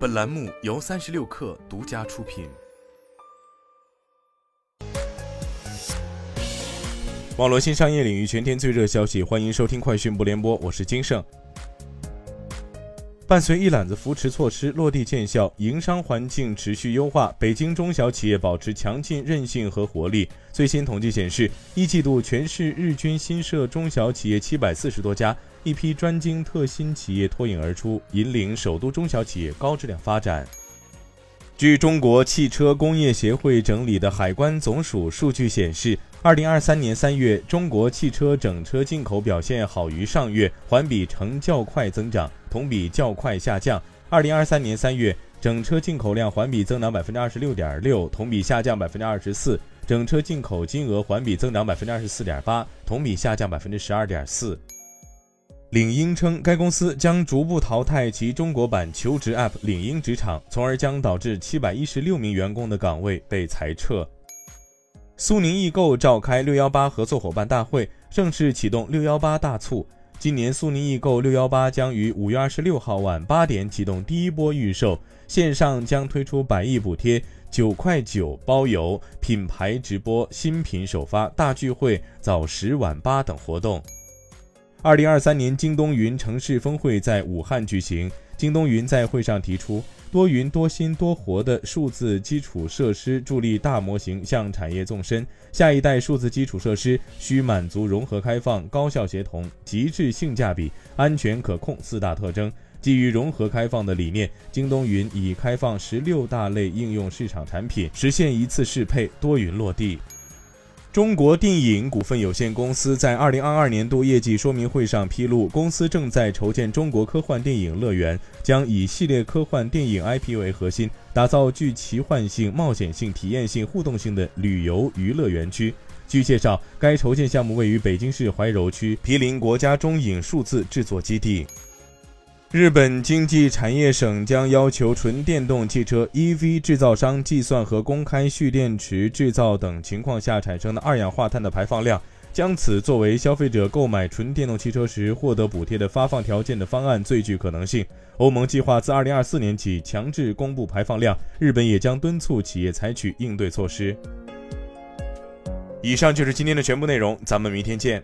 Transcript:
本栏目由三十六氪独家出品。网络新商业领域全天最热消息，欢迎收听快讯不联播，我是金盛。伴随一揽子扶持措施落地见效，营商环境持续优化，北京中小企业保持强劲韧性和活力。最新统计显示，一季度全市日均新设中小企业七百四十多家，一批专精特新企业脱颖而出，引领首都中小企业高质量发展。据中国汽车工业协会整理的海关总署数据显示。二零二三年三月，中国汽车整车进口表现好于上月，环比呈较快增长，同比较快下降。二零二三年三月，整车进口量环比增长百分之二十六点六，同比下降百分之二十四；整车进口金额环比增长百分之二十四点八，同比下降百分之十二点四。领英称，该公司将逐步淘汰其中国版求职 App 领英职场，从而将导致七百一十六名员工的岗位被裁撤。苏宁易购召开六幺八合作伙伴大会，正式启动六幺八大促。今年苏宁易购六幺八将于五月二十六号晚八点启动第一波预售，线上将推出百亿补贴、九块九包邮、品牌直播、新品首发、大聚会、早十晚八等活动。二零二三年京东云城市峰会在武汉举行，京东云在会上提出。多云多新多活的数字基础设施助力大模型向产业纵深。下一代数字基础设施需满足融合开放、高效协同、极致性价比、安全可控四大特征。基于融合开放的理念，京东云已开放十六大类应用市场产品，实现一次适配、多云落地。中国电影股份有限公司在二零二二年度业绩说明会上披露，公司正在筹建中国科幻电影乐园，将以系列科幻电影 IP 为核心，打造具奇幻性、冒险性、体验性、互动性的旅游娱乐园区。据介绍，该筹建项目位于北京市怀柔区，毗邻国家中影数字制作基地。日本经济产业省将要求纯电动汽车 EV 制造商计算和公开蓄电池制造等情况下产生的二氧化碳的排放量，将此作为消费者购买纯电动汽车时获得补贴的发放条件的方案最具可能性。欧盟计划自2024年起强制公布排放量，日本也将敦促企业采取应对措施。以上就是今天的全部内容，咱们明天见。